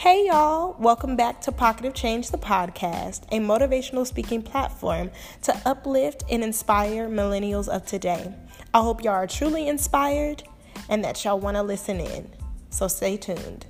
Hey y'all, welcome back to Pocket of Change, the podcast, a motivational speaking platform to uplift and inspire millennials of today. I hope y'all are truly inspired and that y'all want to listen in. So stay tuned.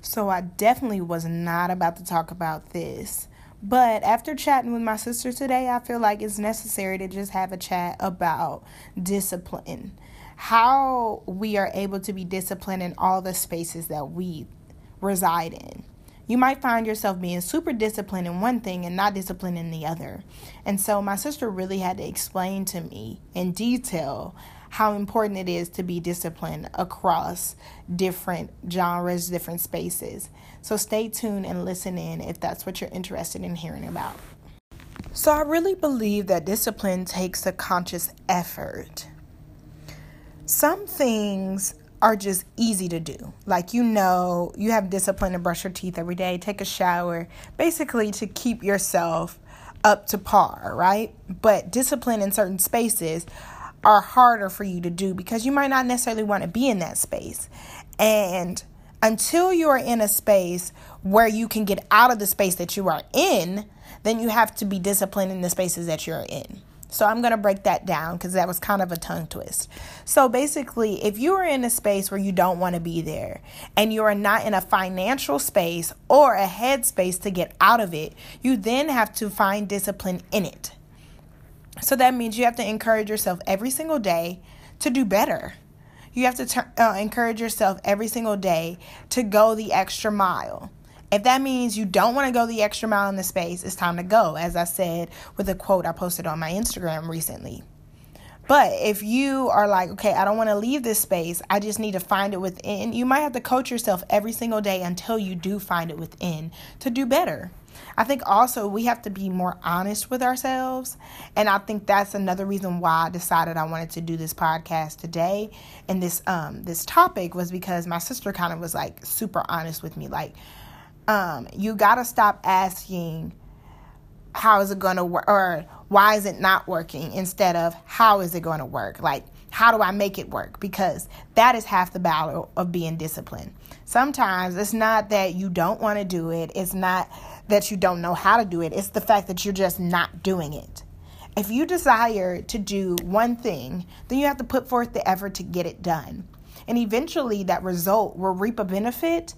So, I definitely was not about to talk about this. But after chatting with my sister today, I feel like it's necessary to just have a chat about discipline how we are able to be disciplined in all the spaces that we reside in. You might find yourself being super disciplined in one thing and not disciplined in the other. And so my sister really had to explain to me in detail how important it is to be disciplined across different genres, different spaces. So stay tuned and listen in if that's what you're interested in hearing about. So I really believe that discipline takes a conscious effort some things are just easy to do. Like, you know, you have discipline to brush your teeth every day, take a shower, basically to keep yourself up to par, right? But discipline in certain spaces are harder for you to do because you might not necessarily want to be in that space. And until you are in a space where you can get out of the space that you are in, then you have to be disciplined in the spaces that you're in. So I'm going to break that down because that was kind of a tongue twist. So basically, if you are in a space where you don't want to be there and you are not in a financial space or a head space to get out of it, you then have to find discipline in it. So that means you have to encourage yourself every single day to do better. You have to uh, encourage yourself every single day to go the extra mile. If that means you don't want to go the extra mile in the space, it's time to go, as I said with a quote I posted on my Instagram recently. But if you are like, okay, I don't want to leave this space, I just need to find it within, you might have to coach yourself every single day until you do find it within to do better. I think also we have to be more honest with ourselves. And I think that's another reason why I decided I wanted to do this podcast today. And this um this topic was because my sister kind of was like super honest with me. Like, um, you got to stop asking how is it going to work or why is it not working instead of how is it going to work? Like how do i make it work? Because that is half the battle of being disciplined. Sometimes it's not that you don't want to do it it's not that you don't know how to do it it's the fact that you're just not doing it. If you desire to do one thing then you have to put forth the effort to get it done. And eventually that result will reap a benefit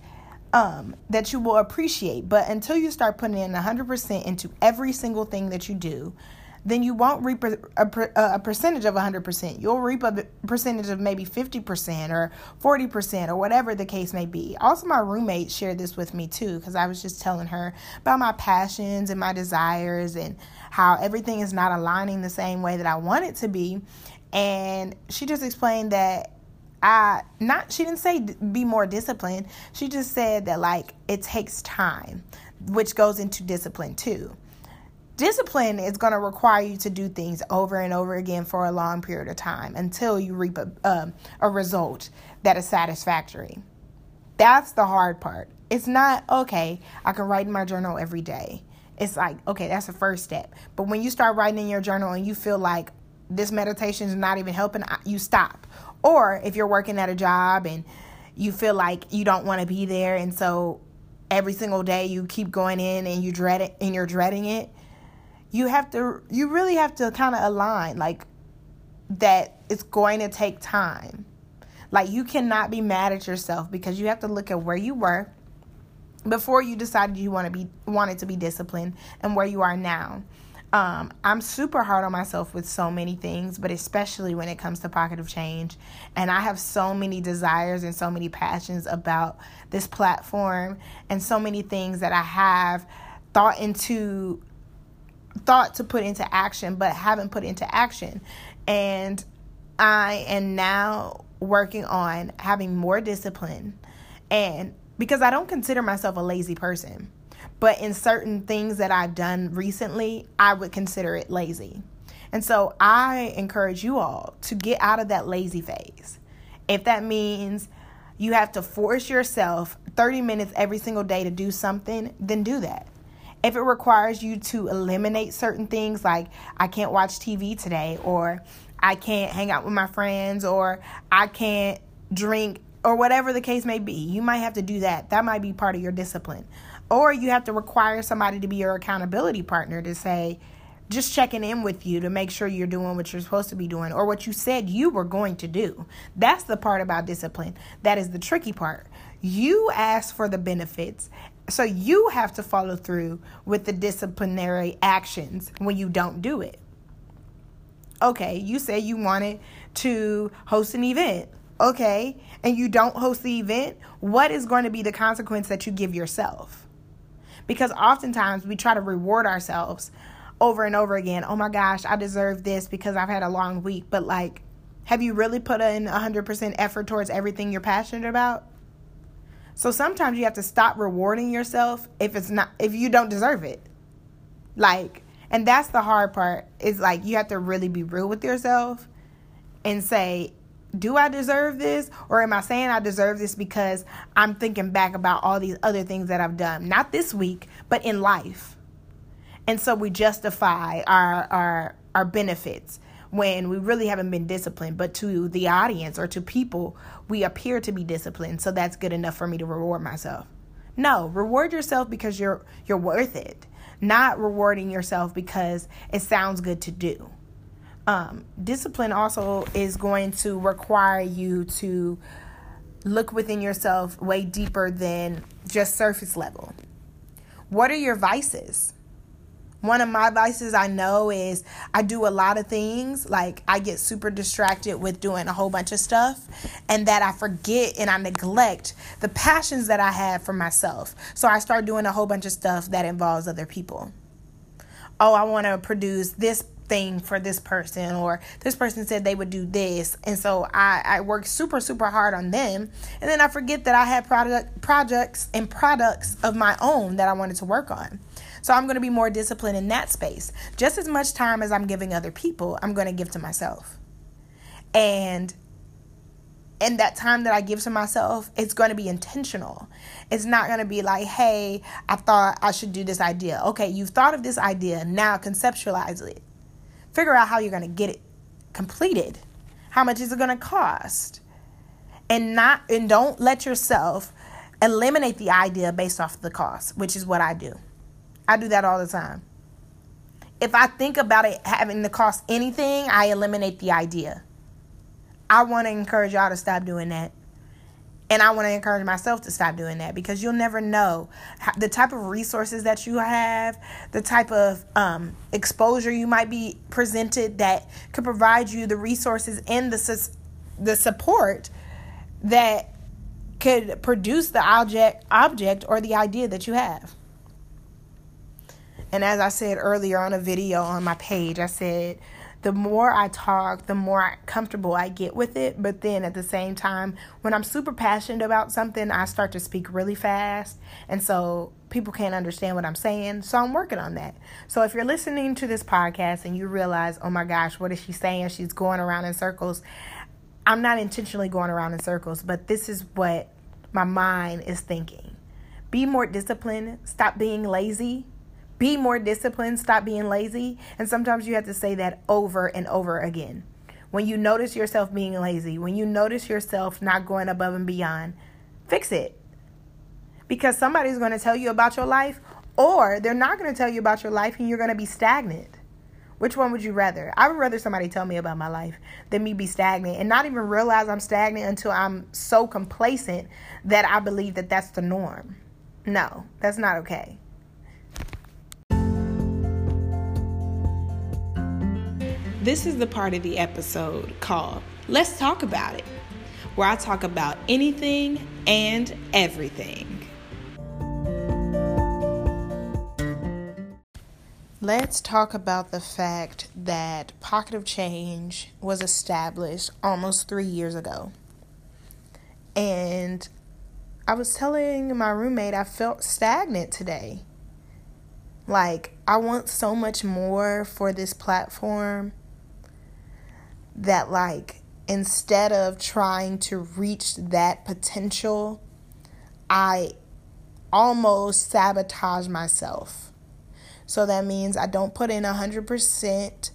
um, that you will appreciate. But until you start putting in 100% into every single thing that you do, then you won't reap a, a, a, percentage of 100%. You'll reap a percentage of maybe 50% or 40% or whatever the case may be. Also, my roommate shared this with me too because I was just telling her about my passions and my desires and how everything is not aligning the same way that I want it to be. And she just explained that I not she didn't say be more disciplined. She just said that like it takes time, which goes into discipline too. Discipline is going to require you to do things over and over again for a long period of time until you reap a, um, a result that is satisfactory. That's the hard part. It's not okay, I can write in my journal every day. It's like, okay, that's the first step. But when you start writing in your journal and you feel like this meditation is not even helping, you stop or if you're working at a job and you feel like you don't want to be there and so every single day you keep going in and you dread it and you're dreading it, you have to you really have to kind of align like that it's going to take time. Like you cannot be mad at yourself because you have to look at where you were before you decided you want to be wanted to be disciplined and where you are now. Um, I'm super hard on myself with so many things, but especially when it comes to Pocket of Change. And I have so many desires and so many passions about this platform and so many things that I have thought into thought to put into action but haven't put into action. And I am now working on having more discipline and because I don't consider myself a lazy person. But in certain things that I've done recently, I would consider it lazy. And so I encourage you all to get out of that lazy phase. If that means you have to force yourself 30 minutes every single day to do something, then do that. If it requires you to eliminate certain things like I can't watch TV today or I can't hang out with my friends or I can't drink or whatever the case may be. You might have to do that. That might be part of your discipline. Or you have to require somebody to be your accountability partner to say, just checking in with you to make sure you're doing what you're supposed to be doing or what you said you were going to do. That's the part about discipline. That is the tricky part. You ask for the benefits, so you have to follow through with the disciplinary actions when you don't do it. Okay, you say you wanted to host an event. Okay, and you don't host the event, what is going to be the consequence that you give yourself? Because oftentimes we try to reward ourselves over and over again. Oh my gosh, I deserve this because I've had a long week. But like, have you really put in 100% effort towards everything you're passionate about? So sometimes you have to stop rewarding yourself if it's not if you don't deserve it. Like, and that's the hard part. Is like you have to really be real with yourself and say, do I deserve this? Or am I saying I deserve this because I'm thinking back about all these other things that I've done? Not this week, but in life. And so we justify our our our benefits when we really haven't been disciplined, but to the audience or to people, we appear to be disciplined, so that's good enough for me to reward myself. No, reward yourself because you're you're worth it, not rewarding yourself because it sounds good to do. Um, discipline also is going to require you to look within yourself way deeper than just surface level. What are your vices? One of my vices I know is I do a lot of things. Like I get super distracted with doing a whole bunch of stuff, and that I forget and I neglect the passions that I have for myself. So I start doing a whole bunch of stuff that involves other people. Oh, I want to produce this thing for this person or this person said they would do this and so I, I work super super hard on them and then I forget that I had product projects and products of my own that I wanted to work on. So I'm going to be more disciplined in that space. Just as much time as I'm giving other people, I'm going to give to myself. And and that time that I give to myself, it's going to be intentional. It's not going to be like, hey, I thought I should do this idea. Okay, you've thought of this idea. Now conceptualize it. Figure out how you're going to get it completed. How much is it going to cost? And not and don't let yourself eliminate the idea based off the cost, which is what I do. I do that all the time. If I think about it having to cost anything, I eliminate the idea. I want to encourage y'all to stop doing that. And I want to encourage myself to stop doing that because you'll never know the type of resources that you have, the type of um, exposure you might be presented that could provide you the resources and the the support that could produce the object object or the idea that you have. And as I said earlier on a video on my page, I said the more I talk, the more comfortable I get with it. But then at the same time, when I'm super passionate about something, I start to speak really fast. And so people can't understand what I'm saying. So I'm working on that. So if you're listening to this podcast and you realize, oh my gosh, what is she saying? She's going around in circles. I'm not intentionally going around in circles, but this is what my mind is thinking. Be more disciplined. Stop being lazy be more disciplined, stop being lazy. And sometimes you have to say that over and over again. When you notice yourself being lazy, when you notice yourself not going above and beyond, fix it. Because somebody's going to tell you about your life, or they're not going to tell you about your life and you're going to be stagnant. Which one would you rather? I would rather somebody tell me about my life than me be stagnant and not even realize I'm stagnant until I'm so complacent that I believe that that's the norm. No, that's not okay. This is the part of the episode called Let's Talk About It, where I talk about anything and everything. Let's talk about the fact that Pocket of Change was established almost three years ago. And I was telling my roommate I felt stagnant today. Like, I want so much more for this platform that like instead of trying to reach that potential, I almost sabotage myself. So that means I don't put in 100%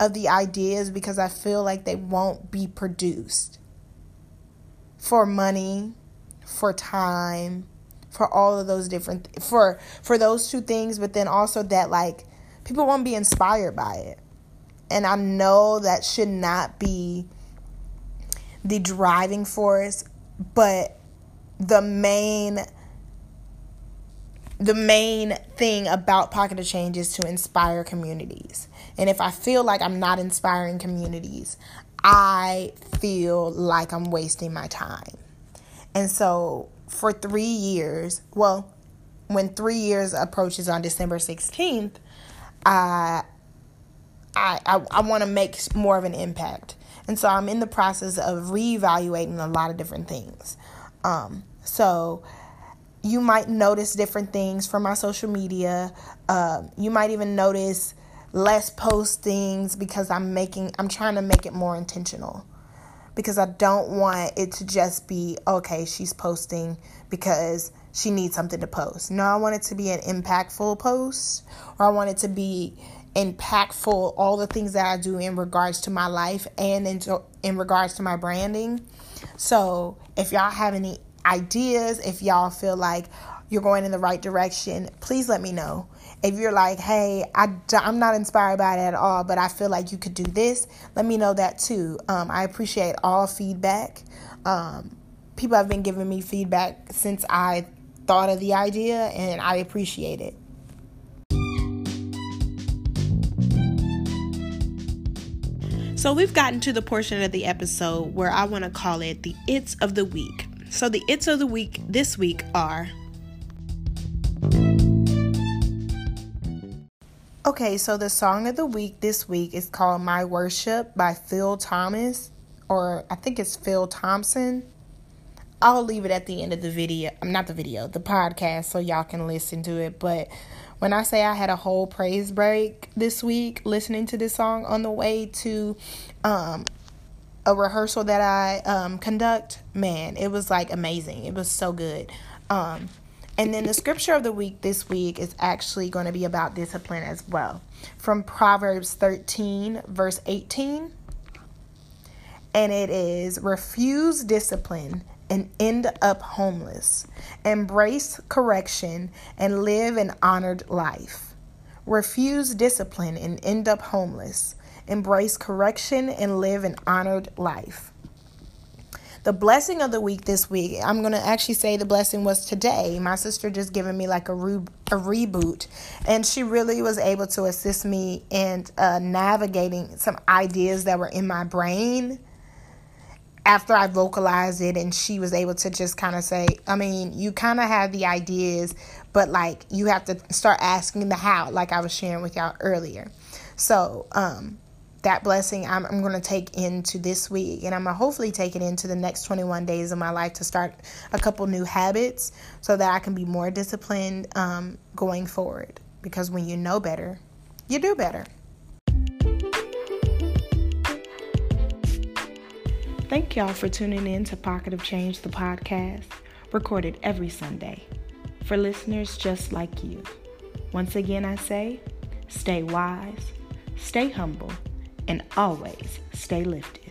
of the ideas because I feel like they won't be produced. for money, for time, for all of those different for for those two things, but then also that like people won't be inspired by it. And I know that should not be the driving force, but the main the main thing about Pocket of Change is to inspire communities. And if I feel like I'm not inspiring communities, I feel like I'm wasting my time. And so for three years, well, when three years approaches on December 16th, I uh, I I, I want to make more of an impact. And so I'm in the process of reevaluating a lot of different things. Um, so you might notice different things from my social media. Uh, you might even notice less postings because I'm making I'm trying to make it more intentional. Because I don't want it to just be okay, she's posting because she needs something to post. No, I want it to be an impactful post or I want it to be impactful all the things that I do in regards to my life and in, in regards to my branding. So, if y'all have any ideas, if y'all feel like you're going in the right direction, please let me know. If you're like, hey, I, I'm not inspired by it at all, but I feel like you could do this, let me know that too. Um, I appreciate all feedback. Um, people have been giving me feedback since I thought of the idea, and I appreciate it. So, we've gotten to the portion of the episode where I want to call it the It's of the Week. So the it's of the week this week are Okay, so the song of the week this week is called My Worship by Phil Thomas or I think it's Phil Thompson. I'll leave it at the end of the video. I'm not the video, the podcast so y'all can listen to it, but when I say I had a whole praise break this week listening to this song on the way to um a rehearsal that I um, conduct, man, it was like amazing. It was so good. Um, and then the scripture of the week this week is actually going to be about discipline as well. From Proverbs 13, verse 18. And it is refuse discipline and end up homeless. Embrace correction and live an honored life. Refuse discipline and end up homeless embrace correction, and live an honored life. The blessing of the week this week, I'm going to actually say the blessing was today. My sister just given me like a, re- a reboot, and she really was able to assist me in uh, navigating some ideas that were in my brain after I vocalized it, and she was able to just kind of say, I mean, you kind of have the ideas, but like you have to start asking the how, like I was sharing with y'all earlier. So, um, that blessing I'm, I'm going to take into this week and I'm going to hopefully take it into the next 21 days of my life to start a couple new habits so that I can be more disciplined um, going forward. Because when you know better, you do better. Thank y'all for tuning in to Pocket of Change, the podcast, recorded every Sunday for listeners just like you. Once again, I say stay wise, stay humble and always stay lifted.